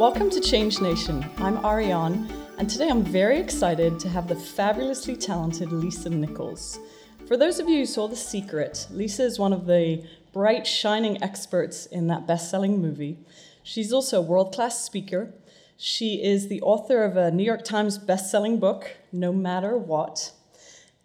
Welcome to Change Nation. I'm Ariane, and today I'm very excited to have the fabulously talented Lisa Nichols. For those of you who saw The Secret, Lisa is one of the bright, shining experts in that best selling movie. She's also a world class speaker. She is the author of a New York Times best selling book, No Matter What.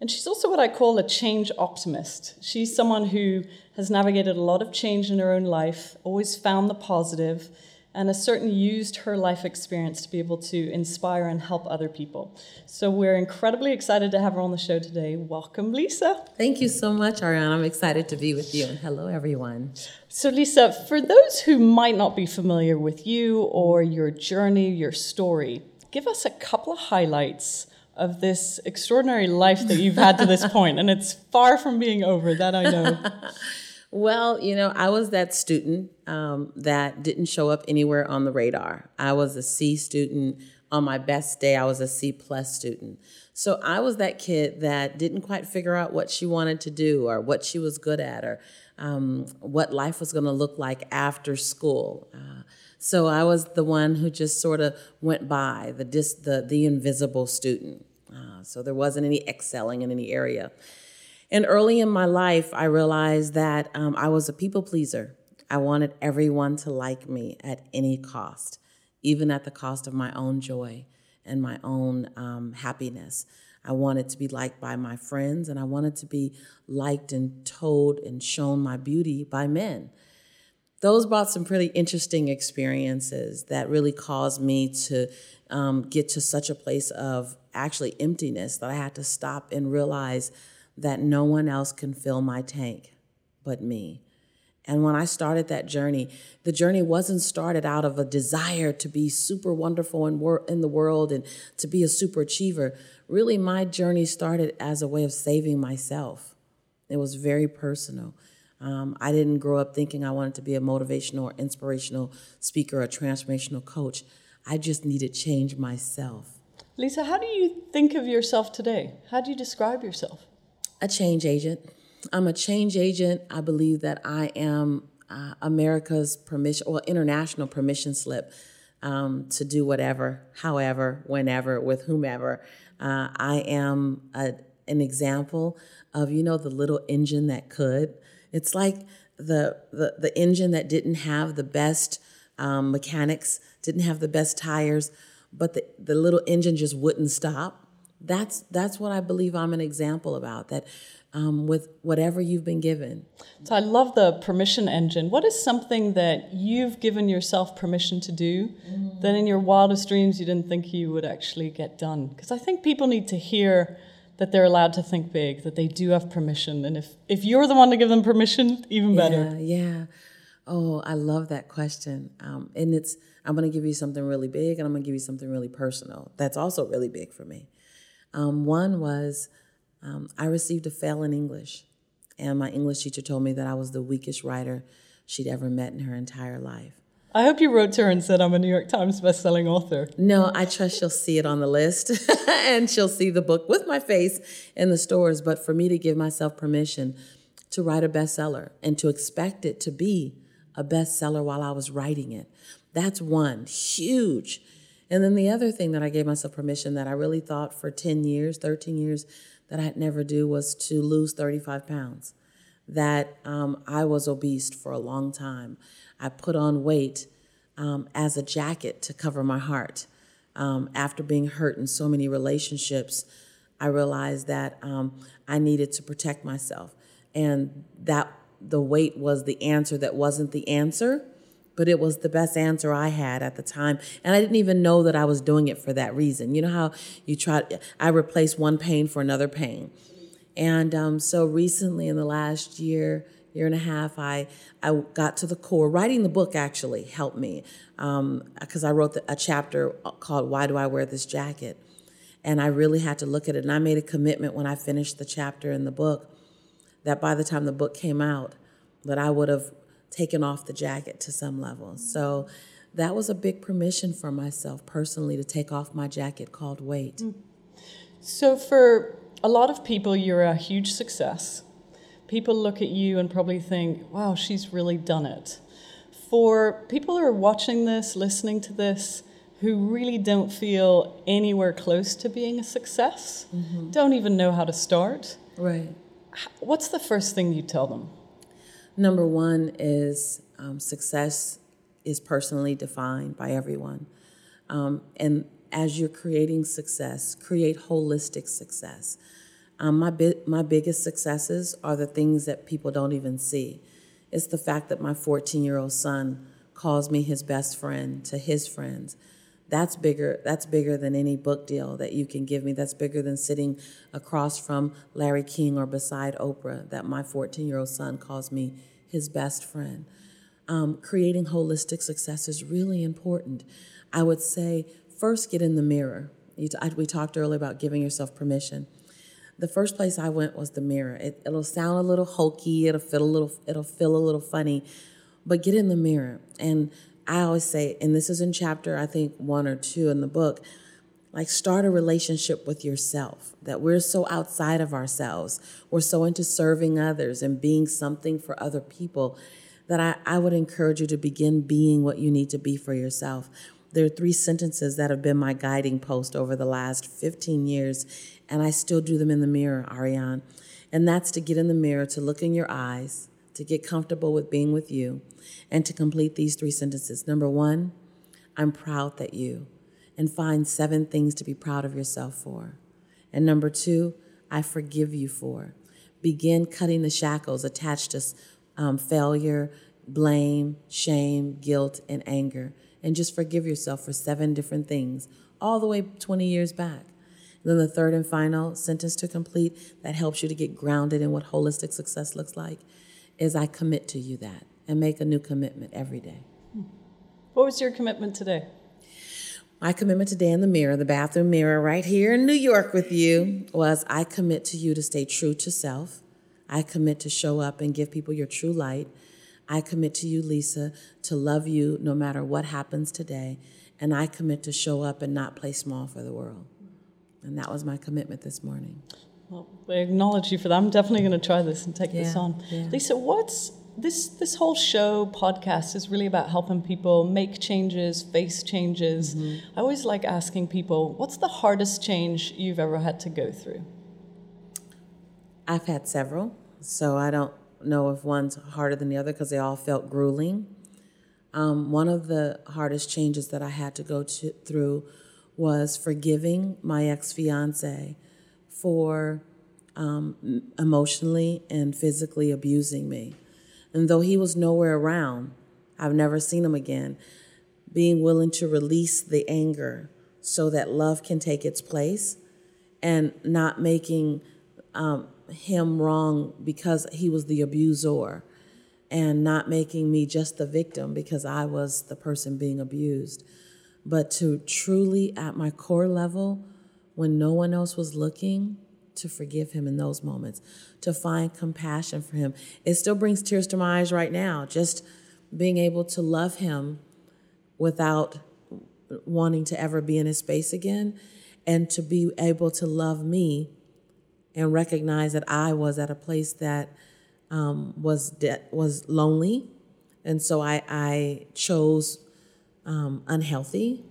And she's also what I call a change optimist. She's someone who has navigated a lot of change in her own life, always found the positive, and has certainly used her life experience to be able to inspire and help other people. So we're incredibly excited to have her on the show today. Welcome, Lisa. Thank you so much, Ariane. I'm excited to be with you, and hello, everyone. So, Lisa, for those who might not be familiar with you or your journey, your story, give us a couple of highlights of this extraordinary life that you've had to this point, and it's far from being over, that I know. Well, you know, I was that student um, that didn't show up anywhere on the radar. I was a C student. On my best day, I was a C plus student. So I was that kid that didn't quite figure out what she wanted to do or what she was good at or um, what life was going to look like after school. Uh, so I was the one who just sort of went by the dis- the the invisible student. Uh, so there wasn't any excelling in any area. And early in my life, I realized that um, I was a people pleaser. I wanted everyone to like me at any cost, even at the cost of my own joy and my own um, happiness. I wanted to be liked by my friends, and I wanted to be liked and told and shown my beauty by men. Those brought some pretty interesting experiences that really caused me to um, get to such a place of actually emptiness that I had to stop and realize that no one else can fill my tank but me. And when I started that journey, the journey wasn't started out of a desire to be super wonderful in, wor- in the world and to be a super achiever. Really, my journey started as a way of saving myself. It was very personal. Um, I didn't grow up thinking I wanted to be a motivational or inspirational speaker or transformational coach. I just needed to change myself. Lisa, how do you think of yourself today? How do you describe yourself? A change agent. I'm a change agent. I believe that I am uh, America's permission or international permission slip um, to do whatever, however, whenever, with whomever. Uh, I am a, an example of you know the little engine that could. It's like the the, the engine that didn't have the best um, mechanics, didn't have the best tires, but the, the little engine just wouldn't stop that's that's what I believe I'm an example about. That um, with whatever you've been given. So I love the permission engine. What is something that you've given yourself permission to do mm. that in your wildest dreams you didn't think you would actually get done? Because I think people need to hear that they're allowed to think big, that they do have permission, and if if you're the one to give them permission, even better. Yeah, yeah. Oh, I love that question. Um, and it's I'm going to give you something really big, and I'm going to give you something really personal. That's also really big for me. Um, one was um, I received a fail in English, and my English teacher told me that I was the weakest writer she'd ever met in her entire life. I hope you wrote to her and said, I'm a New York Times bestselling author. No, I trust she'll see it on the list and she'll see the book with my face in the stores. But for me to give myself permission to write a bestseller and to expect it to be a bestseller while I was writing it, that's one huge and then the other thing that I gave myself permission that I really thought for 10 years, 13 years, that I'd never do was to lose 35 pounds. That um, I was obese for a long time. I put on weight um, as a jacket to cover my heart. Um, after being hurt in so many relationships, I realized that um, I needed to protect myself. And that the weight was the answer that wasn't the answer but it was the best answer I had at the time. And I didn't even know that I was doing it for that reason. You know how you try, I replaced one pain for another pain. And um, so recently, in the last year, year and a half, I, I got to the core. Writing the book actually helped me because um, I wrote a chapter called Why Do I Wear This Jacket? And I really had to look at it. And I made a commitment when I finished the chapter in the book that by the time the book came out, that I would have taken off the jacket to some level. So that was a big permission for myself personally to take off my jacket called weight. Mm. So for a lot of people, you're a huge success. People look at you and probably think, wow, she's really done it. For people who are watching this, listening to this, who really don't feel anywhere close to being a success, mm-hmm. don't even know how to start. Right. What's the first thing you tell them? Number one is um, success is personally defined by everyone. Um, and as you're creating success, create holistic success. Um, my, bi- my biggest successes are the things that people don't even see. It's the fact that my 14 year old son calls me his best friend to his friends. That's bigger, that's bigger than any book deal that you can give me. That's bigger than sitting across from Larry King or beside Oprah, that my 14 year old son calls me his best friend. Um, creating holistic success is really important. I would say first get in the mirror. we talked earlier about giving yourself permission. The first place I went was the mirror. It, it'll sound a little hokey. It'll feel a little. It'll feel a little funny, but get in the mirror. And I always say, and this is in chapter I think one or two in the book, like start a relationship with yourself. That we're so outside of ourselves. We're so into serving others and being something for other people that I, I would encourage you to begin being what you need to be for yourself. There are three sentences that have been my guiding post over the last 15 years, and I still do them in the mirror, Ariane. And that's to get in the mirror, to look in your eyes, to get comfortable with being with you, and to complete these three sentences. Number one, I'm proud that you, and find seven things to be proud of yourself for. And number two, I forgive you for. Begin cutting the shackles attached to um, failure, blame, shame, guilt, and anger and just forgive yourself for seven different things, all the way 20 years back. And then the third and final sentence to complete that helps you to get grounded in what holistic success looks like is I commit to you that and make a new commitment every day. What was your commitment today? My commitment today in the mirror, the bathroom mirror right here in New York with you, was I commit to you to stay true to self. I commit to show up and give people your true light. I commit to you, Lisa, to love you no matter what happens today. And I commit to show up and not play small for the world. And that was my commitment this morning. Well, I acknowledge you for that. I'm definitely going to try this and take yeah, this on. Yeah. Lisa, what's this this whole show podcast is really about helping people make changes, face changes. Mm-hmm. I always like asking people, what's the hardest change you've ever had to go through? I've had several, so I don't know if one's harder than the other because they all felt grueling. Um, one of the hardest changes that I had to go to, through was forgiving my ex fiance for um, emotionally and physically abusing me. And though he was nowhere around, I've never seen him again, being willing to release the anger so that love can take its place and not making um, him wrong because he was the abuser and not making me just the victim because I was the person being abused. But to truly, at my core level, when no one else was looking, to forgive him in those moments, to find compassion for him. It still brings tears to my eyes right now, just being able to love him without wanting to ever be in his space again, and to be able to love me and recognize that I was at a place that um, was de- was lonely, and so I I chose um, unhealthy.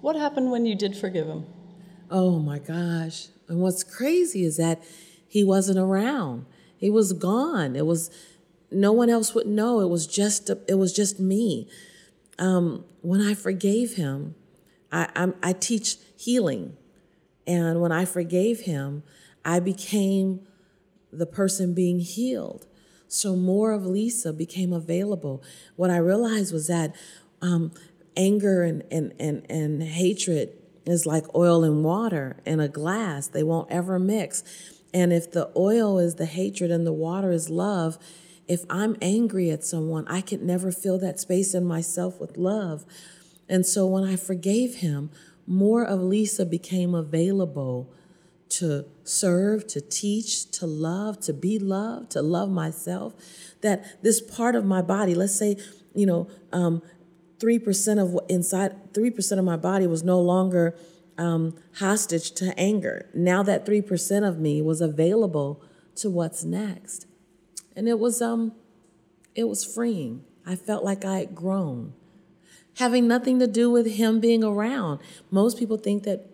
What happened when you did forgive him? Oh my gosh! And what's crazy is that he wasn't around. He was gone. It was no one else would know. It was just it was just me. Um, when I forgave him, I, I I teach healing, and when I forgave him, I became the person being healed. So more of Lisa became available. What I realized was that um, anger and, and, and, and hatred is like oil and water in a glass, they won't ever mix. And if the oil is the hatred and the water is love, if I'm angry at someone, I can never fill that space in myself with love. And so when I forgave him, more of Lisa became available to serve, to teach, to love, to be loved, to love myself, that this part of my body, let's say, you know, um, 3% of what inside, 3% of my body was no longer um, hostage to anger. Now that 3% of me was available to what's next. And it was, um, it was freeing. I felt like I had grown. Having nothing to do with him being around. Most people think that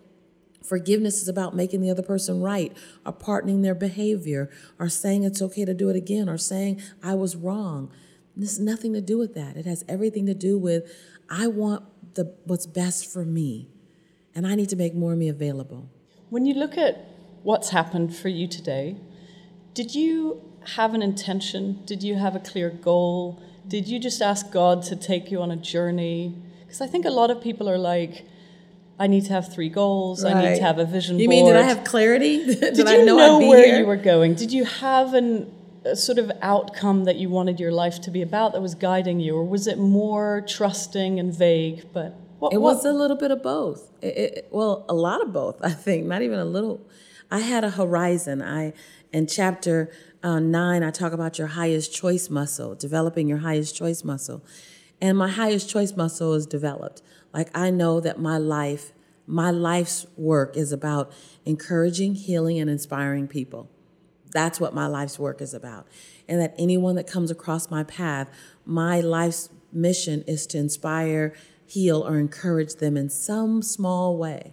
forgiveness is about making the other person right or pardoning their behavior or saying it's okay to do it again or saying I was wrong. This has nothing to do with that. It has everything to do with I want the what's best for me and I need to make more of me available. When you look at what's happened for you today, did you have an intention? Did you have a clear goal? Did you just ask God to take you on a journey? Because I think a lot of people are like, I need to have three goals. Right. I need to have a vision you board. mean did I have clarity? did, did I know, know where here? you were going? Did you have an, a sort of outcome that you wanted your life to be about that was guiding you, or was it more trusting and vague? But what, it was a little bit of both. It, it, well, a lot of both. I think not even a little. I had a horizon. I in chapter uh, nine, I talk about your highest choice muscle, developing your highest choice muscle, and my highest choice muscle is developed. Like I know that my life, my life's work is about encouraging, healing, and inspiring people. That's what my life's work is about. And that anyone that comes across my path, my life's mission is to inspire, heal, or encourage them in some small way.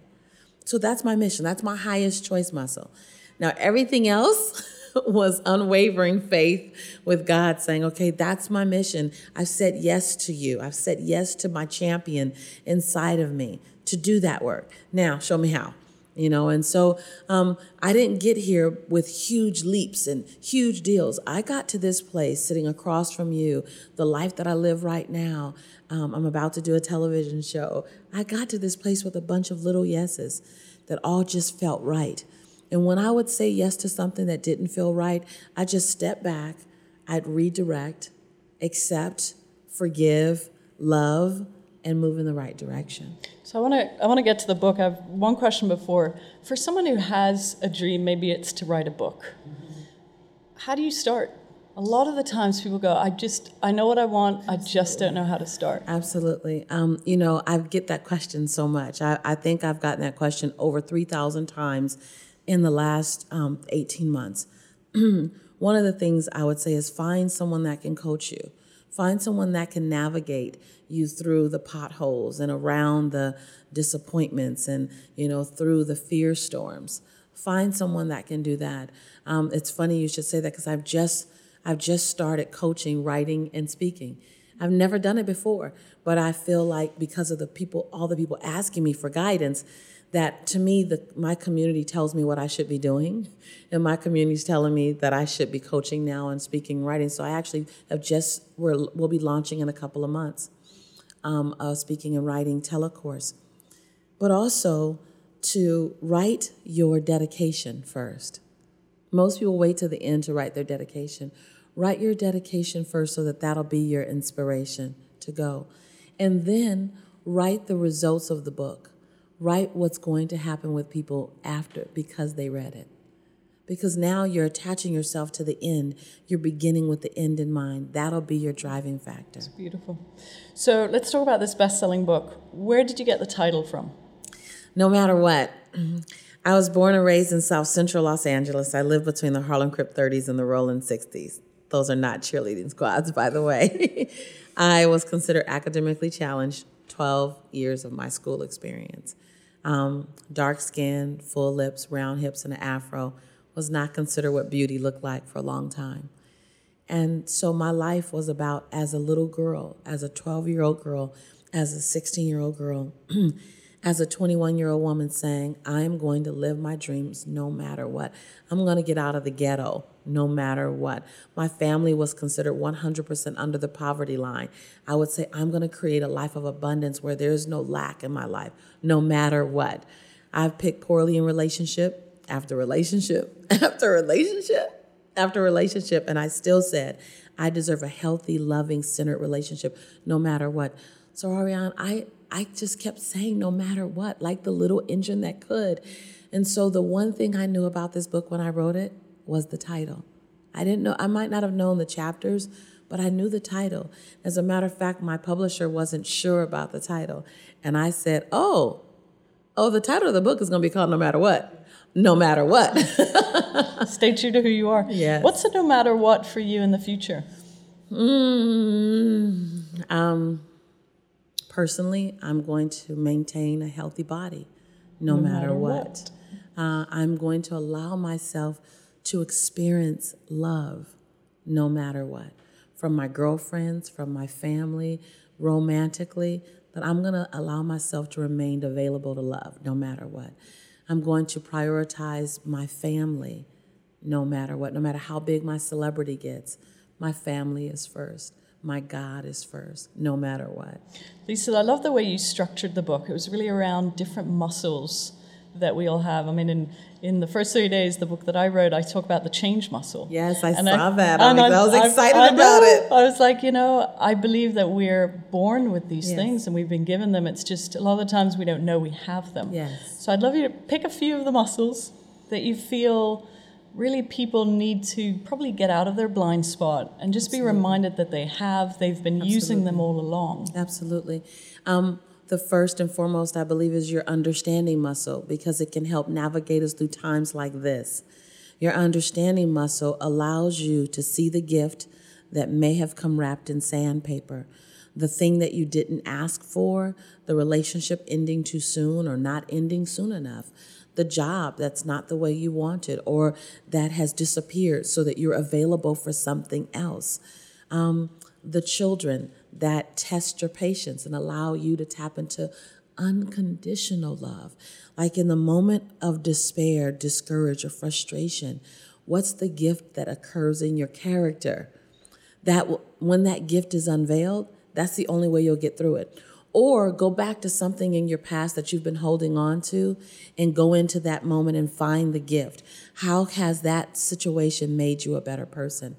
So that's my mission. That's my highest choice muscle. Now, everything else was unwavering faith with God saying, okay, that's my mission. I've said yes to you. I've said yes to my champion inside of me to do that work. Now, show me how you know? And so um, i didn't get here with huge leaps and huge deals. I got to this place sitting across from you the life that i live right now. Um, i'm about to do a television show. I got to this place with a bunch of little yeses that all just felt right. And when i would say yes to something that didn't feel right i just step back. I'd redirect accept forgive love and move in the right direction so I want to I want to get to the book. I have one question before. For someone who has a dream, maybe it's to write a book. Mm-hmm. How do you start? A lot of the times people go, I just I know what I want, I just don't know how to start. Absolutely. Um, you know, I get that question so much. I, I think I've gotten that question over three thousand times in the last um, eighteen months. one of the things I would say is find someone that can coach you. Find someone that can navigate you through the potholes and around the disappointments and, you know, through the fear storms. Find someone that can do that. Um, it's funny you should say that because I've just I've just started coaching, writing, and speaking. I've never done it before, but I feel like because of the people, all the people asking me for guidance, that to me, the, my community tells me what I should be doing, and my community is telling me that I should be coaching now and speaking, writing. So I actually have just we're, we'll be launching in a couple of months, um, a speaking and writing telecourse, but also to write your dedication first. Most people wait to the end to write their dedication. Write your dedication first so that that'll be your inspiration to go, and then write the results of the book write what's going to happen with people after because they read it. Because now you're attaching yourself to the end. You're beginning with the end in mind. That'll be your driving factor. That's beautiful. So let's talk about this best selling book. Where did you get the title from? No matter what. I was born and raised in South Central Los Angeles. I lived between the Harlem Crip 30s and the Rolling 60s. Those are not cheerleading squads, by the way. I was considered academically challenged 12 years of my school experience. Um, dark skin, full lips, round hips, and an afro was not considered what beauty looked like for a long time. And so my life was about as a little girl, as a 12 year old girl, as a 16 year old girl, as a 21 year old woman saying, I am going to live my dreams no matter what. I'm going to get out of the ghetto no matter what. My family was considered 100% under the poverty line. I would say, I'm going to create a life of abundance where there is no lack in my life, no matter what. I've picked poorly in relationship after relationship after relationship after relationship, and I still said, I deserve a healthy, loving, centered relationship no matter what. So, Ariane, I, I just kept saying, no matter what, like the little engine that could. And so, the one thing I knew about this book when I wrote it was the title. I didn't know, I might not have known the chapters, but I knew the title. As a matter of fact, my publisher wasn't sure about the title. And I said, Oh, oh, the title of the book is going to be called No Matter What. No matter what. Stay true to who you are. Yes. What's a no matter what for you in the future? Mm, um, personally, I'm going to maintain a healthy body no, no matter, matter, what. what. Uh, I'm going to allow myself to experience love no matter what. From my girlfriends, from my family, romantically, that I'm going to allow myself to remain available to love no matter what. I'm going to prioritize my family no matter what, no matter how big my celebrity gets. My family is first. My God is first, no matter what. Lisa, I love the way you structured the book. It was really around different muscles that we all have. I mean, in, in the first 30 days, the book that I wrote, I talk about the change muscle. Yes, I and saw I, that. I, I, was excited I, about it. I was like, you know, I believe that we're born with these yes. things and we've been given them. It's just a lot of the times we don't know we have them. Yes. So I'd love you to pick a few of the muscles that you feel really people need to probably get out of their blind spot and just Absolutely. be reminded that they have, they've been Absolutely. using them all along. Absolutely. Um, the first and foremost, I believe, is your understanding muscle because it can help navigate us through times like this. Your understanding muscle allows you to see the gift that may have come wrapped in sandpaper, the thing that you didn't ask for, the relationship ending too soon or not ending soon enough, the job that's not the way you wanted or that has disappeared so that you're available for something else. Um, the children that test your patience and allow you to tap into unconditional love. Like in the moment of despair, discourage, or frustration, what's the gift that occurs in your character? That when that gift is unveiled, that's the only way you'll get through it. Or go back to something in your past that you've been holding on to and go into that moment and find the gift. How has that situation made you a better person?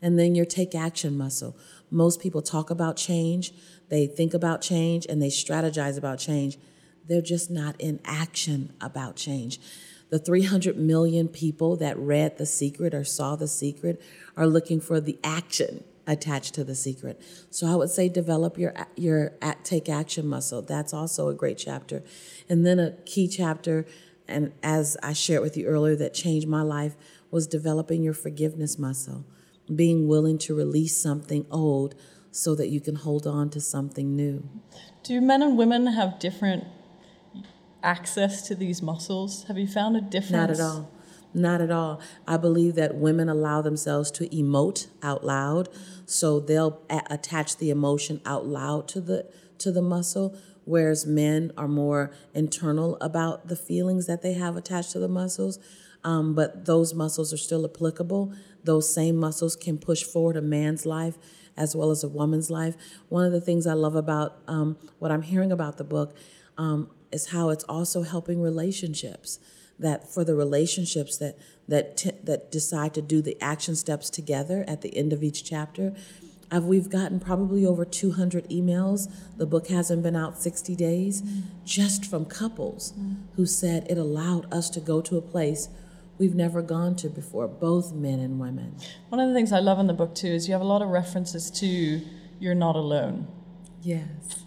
And then your take action muscle. Most people talk about change, they think about change, and they strategize about change. They're just not in action about change. The 300 million people that read The Secret or saw The Secret are looking for the action attached to The Secret. So I would say develop your your take action muscle. That's also a great chapter. And then a key chapter and as I shared with you earlier that changed my life was developing your forgiveness muscle being willing to release something old so that you can hold on to something new. Do men and women have different access to these muscles? Have you found a difference? Not at all. Not at all. I believe that women allow themselves to emote out loud, so they'll a- attach the emotion out loud to the to the muscle, whereas men are more internal about the feelings that they have attached to the muscles. Um, but those muscles are still applicable those same muscles can push forward a man's life as well as a woman's life. One of the things I love about um, what I'm hearing about the book um, is how it's also helping relationships. That for the relationships that that t- that decide to do the action steps together at the end of each chapter, I've, we've gotten probably over 200 emails. The book hasn't been out 60 days, mm. just from couples mm. who said it allowed us to go to a place we've never gone to before, both men and women. One of the things I love in the book too is you have a lot of references to you're not alone. Yes.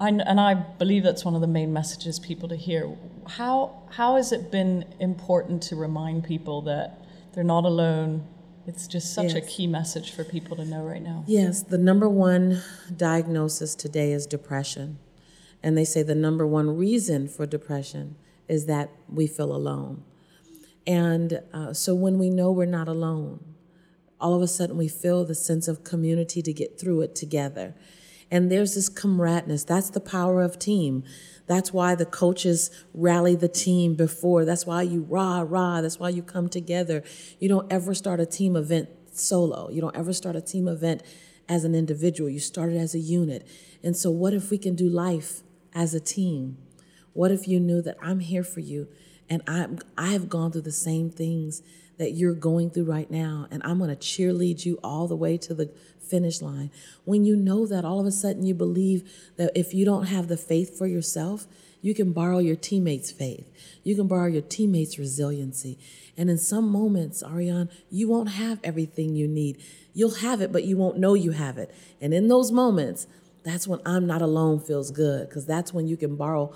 I, and I believe that's one of the main messages people to hear. How how has it been important to remind people that they're not alone? It's just such yes. a key message for people to know right now. Yes, the number one diagnosis today is depression. And they say the number one reason for depression is that we feel alone. And uh, so when we know we're not alone, all of a sudden we feel the sense of community to get through it together. And there's this comradeness. That's the power of team. That's why the coaches rally the team before. That's why you rah, rah. That's why you come together. You don't ever start a team event solo. You don't ever start a team event as an individual. You start it as a unit. And so, what if we can do life as a team? What if you knew that I'm here for you? And I, I have gone through the same things that you're going through right now. And I'm going to cheerlead you all the way to the finish line. When you know that, all of a sudden you believe that if you don't have the faith for yourself, you can borrow your teammates' faith. You can borrow your teammates' resiliency. And in some moments, Ariane, you won't have everything you need. You'll have it, but you won't know you have it. And in those moments, That's when I'm not alone feels good because that's when you can borrow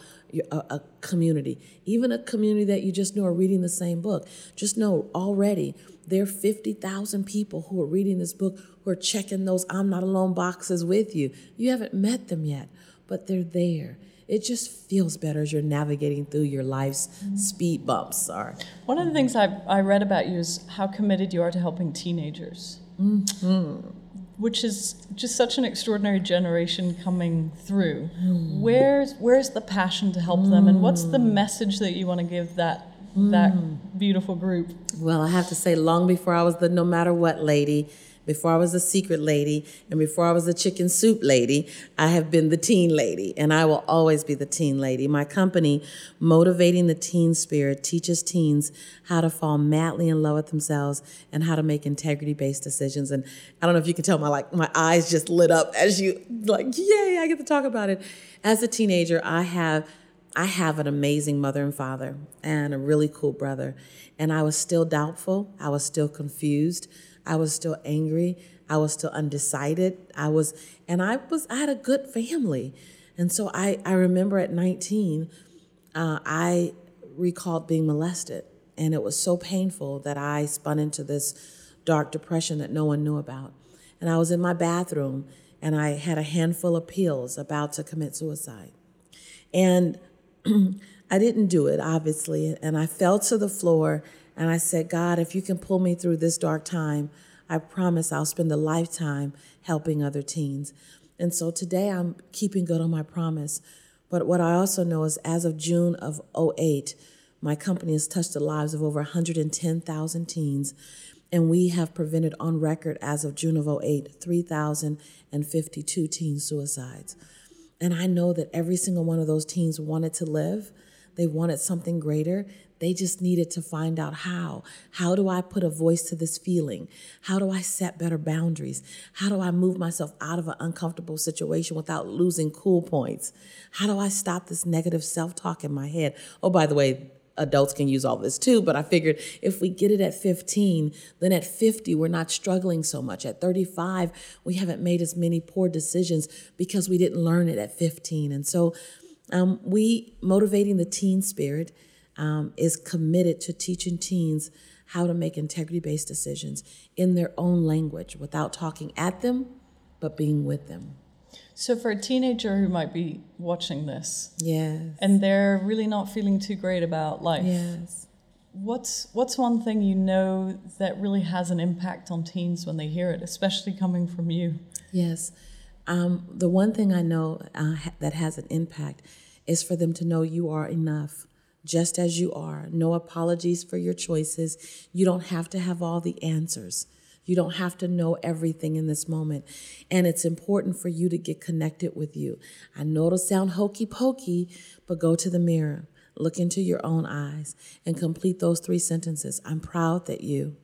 a, a community, even a community that you just know are reading the same book. Just know already there are 50,000 people who are reading this book who are checking those I'm not alone boxes with you. You haven't met them yet, but they're there. It just feels better as you're navigating through your life's speed bumps. Are One of the things I, I read about you is how committed you are to helping teenagers, mm-hmm. Which is just such an extraordinary generation coming through. Hmm. Where's where's the passion to help them, and what's the hmm. message that you want to give that that hmm. beautiful group? Well, I have to say, long before I was the no matter what lady, before I was a secret lady, and before I was a chicken soup lady, I have been the teen lady, and I will always be the teen lady. My company, Motivating the Teen Spirit, teaches teens how to fall madly in love with themselves and how to make integrity-based decisions. And I don't know if you can tell my like my eyes just lit up as you like, yay, I get to talk about it. As a teenager, I have I have an amazing mother and father and a really cool brother. And I was still doubtful. I was still confused. I was still angry. I was still undecided. I was, and I was, I had a good family. And so I, I remember at 19, uh, I recalled being molested. And it was so painful that I spun into this dark depression that no one knew about. And I was in my bathroom and I had a handful of pills about to commit suicide. And I didn't do it, obviously. And I fell to the floor and I said, God, if you can pull me through this dark time, I promise I'll spend a lifetime helping other teens. And so today I'm keeping good on my promise. But what I also know is as of June of 08, my company has touched the lives of over 110,000 teens. And we have prevented on record as of June of 08, 3,052 teen suicides. And I know that every single one of those teens wanted to live. They wanted something greater. They just needed to find out how. How do I put a voice to this feeling? How do I set better boundaries? How do I move myself out of an uncomfortable situation without losing cool points? How do I stop this negative self talk in my head? Oh, by the way, adults can use all this too, but I figured if we get it at 15, then at 50, we're not struggling so much. At 35, we haven't made as many poor decisions because we didn't learn it at 15. And so, um, we, motivating the teen spirit, um, is committed to teaching teens how to make integrity based decisions in their own language without talking at them, but being with them. So, for a teenager who might be watching this Yes. and they're really not feeling too great about life, Yes. what's what's one thing you know that really has an impact on teens when they hear it, especially coming from you? Yes. Um, the one thing I know uh, ha- that has an impact is for them to know you are enough, just as you are. No apologies for your choices. You don't have to have all the answers. You don't have to know everything in this moment. And it's important for you to get connected with you. I know it'll sound hokey pokey, but go to the mirror, look into your own eyes, and complete those three sentences. I'm proud that you,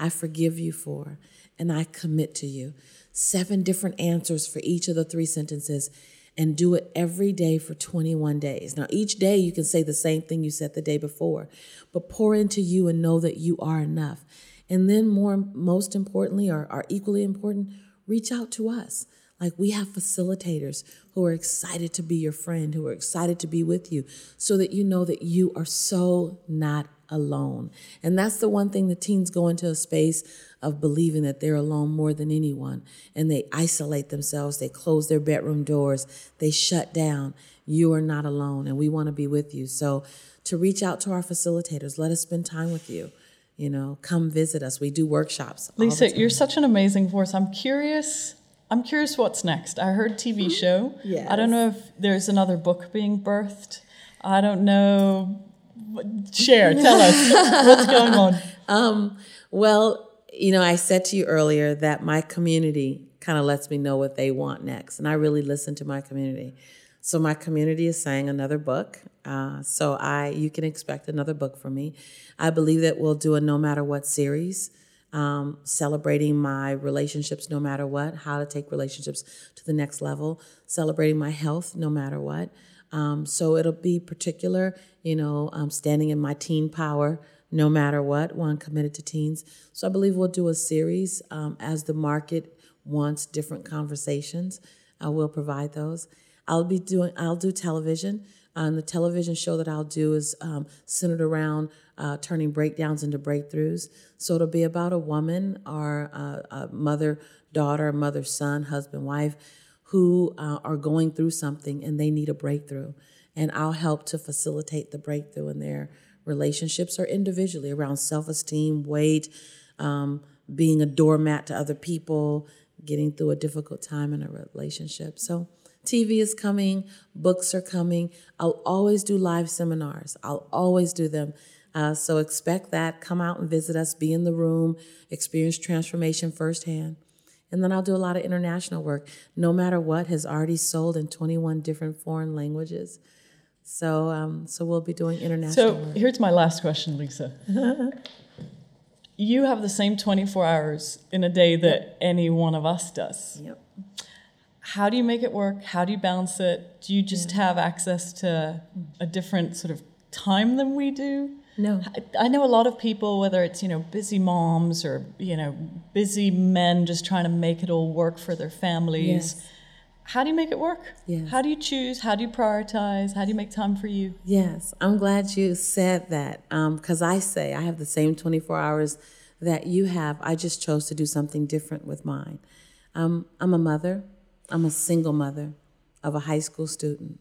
I forgive you for, and I commit to you. Seven different answers for each of the three sentences, and do it every day for 21 days. Now, each day you can say the same thing you said the day before, but pour into you and know that you are enough. And then, more, most importantly, or, or equally important, reach out to us. Like we have facilitators who are excited to be your friend, who are excited to be with you, so that you know that you are so not alone. And that's the one thing the teens go into a space of believing that they're alone more than anyone. And they isolate themselves, they close their bedroom doors, they shut down. You are not alone, and we want to be with you. So, to reach out to our facilitators, let us spend time with you. You know, come visit us. We do workshops. Lisa, you're such an amazing force. I'm curious. I'm curious what's next. I heard TV show. I don't know if there's another book being birthed. I don't know. Share, tell us what's going on. Um, well, you know, I said to you earlier that my community kind of lets me know what they want next, and I really listen to my community. So my community is saying another book. Uh, so I, you can expect another book from me. I believe that we'll do a no matter what series, um, celebrating my relationships no matter what, how to take relationships to the next level, celebrating my health no matter what. Um, so it'll be particular, you know, um, standing in my teen power no matter what, one committed to teens. So I believe we'll do a series um, as the market wants different conversations. I will provide those. I'll be doing. I'll do television. And the television show that I'll do is um, centered around uh, turning breakdowns into breakthroughs. So it'll be about a woman or a, a mother, daughter, mother, son, husband, wife who uh, are going through something and they need a breakthrough. And I'll help to facilitate the breakthrough in their relationships or individually around self esteem, weight, um, being a doormat to other people, getting through a difficult time in a relationship. So, TV is coming, books are coming. I'll always do live seminars, I'll always do them. Uh, so, expect that. Come out and visit us, be in the room, experience transformation firsthand. And then I'll do a lot of international work. No matter what has already sold in 21 different foreign languages. So, um, so we'll be doing international. So work. here's my last question, Lisa. you have the same 24 hours in a day that yep. any one of us does. Yep. How do you make it work? How do you balance it? Do you just yeah. have access to a different sort of time than we do? No. I know a lot of people, whether it's, you know, busy moms or, you know, busy men just trying to make it all work for their families. Yes. How do you make it work? Yes. How do you choose? How do you prioritize? How do you make time for you? Yes, I'm glad you said that because um, I say I have the same 24 hours that you have. I just chose to do something different with mine. Um, I'm a mother, I'm a single mother of a high school student.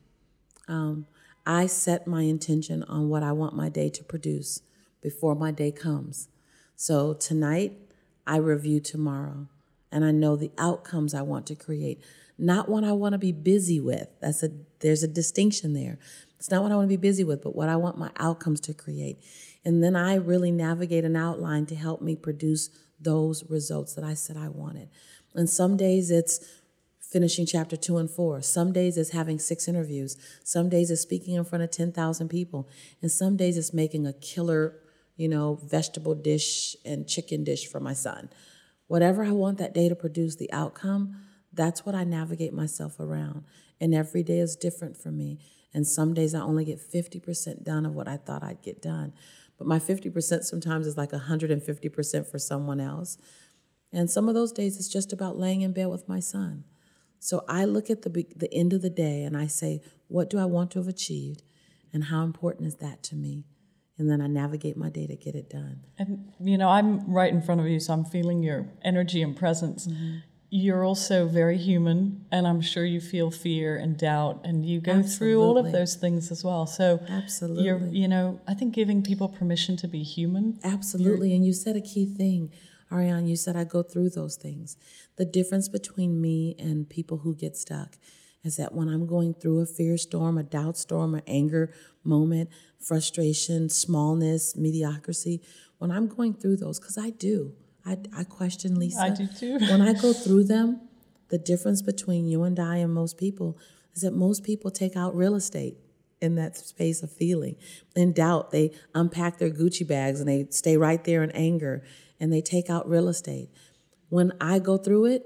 Um, I set my intention on what I want my day to produce before my day comes. So tonight, I review tomorrow, and I know the outcomes I want to create, not what I want to be busy with. That's a there's a distinction there. It's not what I want to be busy with, but what I want my outcomes to create. And then I really navigate an outline to help me produce those results that I said I wanted. And some days it's finishing chapter two and four. Some days it's having six interviews. Some days it's speaking in front of 10,000 people. And some days it's making a killer, you know, vegetable dish and chicken dish for my son. Whatever I want that day to produce, the outcome, that's what I navigate myself around. And every day is different for me. And some days I only get 50% done of what I thought I'd get done. But my 50% sometimes is like 150% for someone else. And some of those days it's just about laying in bed with my son so I look at the the end of the day and I say, what do I want to have achieved, and how important is that to me? And then I navigate my day to get it done. And you know, I'm right in front of you, so I'm feeling your energy and presence. Mm-hmm. You're also very human, and I'm sure you feel fear and doubt, and you go Absolutely. through all of those things as well. So, Absolutely, you're, you know, I think giving people permission to be human. Absolutely, and you said a key thing Ariane, you said I go through those things. The difference between me and people who get stuck is that when I'm going through a fear storm, a doubt storm, an anger moment, frustration, smallness, mediocrity, when I'm going through those, because I do, I, I question Lisa. I do too. when I go through them, the difference between you and I and most people is that most people take out real estate in that space of feeling. In doubt, they unpack their Gucci bags and they stay right there in anger and they take out real estate. When I go through it,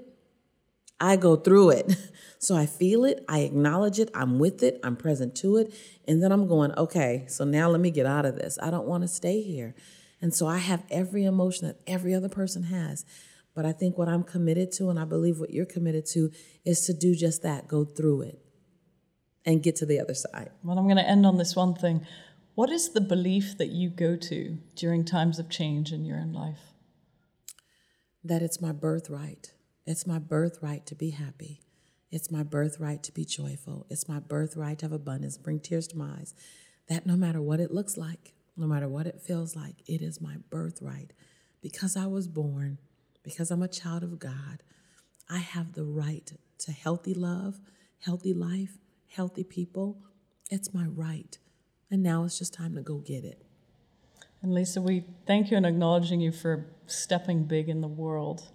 I go through it. So I feel it, I acknowledge it, I'm with it, I'm present to it, and then I'm going, okay, so now let me get out of this. I don't want to stay here. And so I have every emotion that every other person has. But I think what I'm committed to, and I believe what you're committed to, is to do just that go through it and get to the other side. Well, I'm going to end on this one thing. What is the belief that you go to during times of change in your own life? That it's my birthright. It's my birthright to be happy. It's my birthright to be joyful. It's my birthright to have abundance, bring tears to my eyes. That no matter what it looks like, no matter what it feels like, it is my birthright. Because I was born, because I'm a child of God, I have the right to healthy love, healthy life, healthy people. It's my right. And now it's just time to go get it. And Lisa, we thank you and acknowledging you for stepping big in the world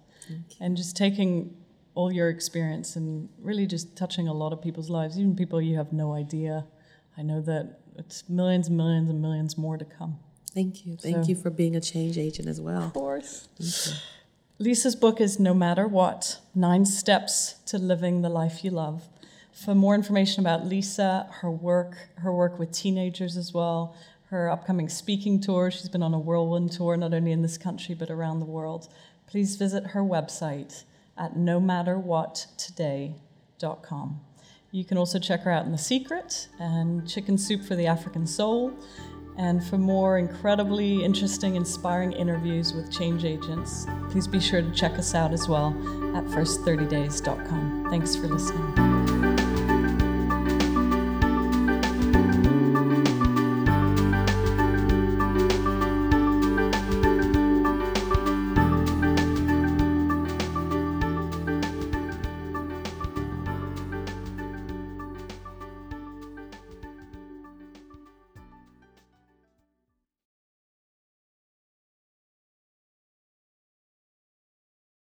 and just taking all your experience and really just touching a lot of people's lives, even people you have no idea. I know that it's millions and millions and millions more to come. Thank you. Thank so, you for being a change agent as well. Of course. Lisa's book is No Matter What Nine Steps to Living the Life You Love. For more information about Lisa, her work, her work with teenagers as well, her upcoming speaking tour. She's been on a whirlwind tour, not only in this country, but around the world. Please visit her website at nomatterwhattoday.com. You can also check her out in The Secret and Chicken Soup for the African Soul. And for more incredibly interesting, inspiring interviews with change agents, please be sure to check us out as well at first30days.com. Thanks for listening.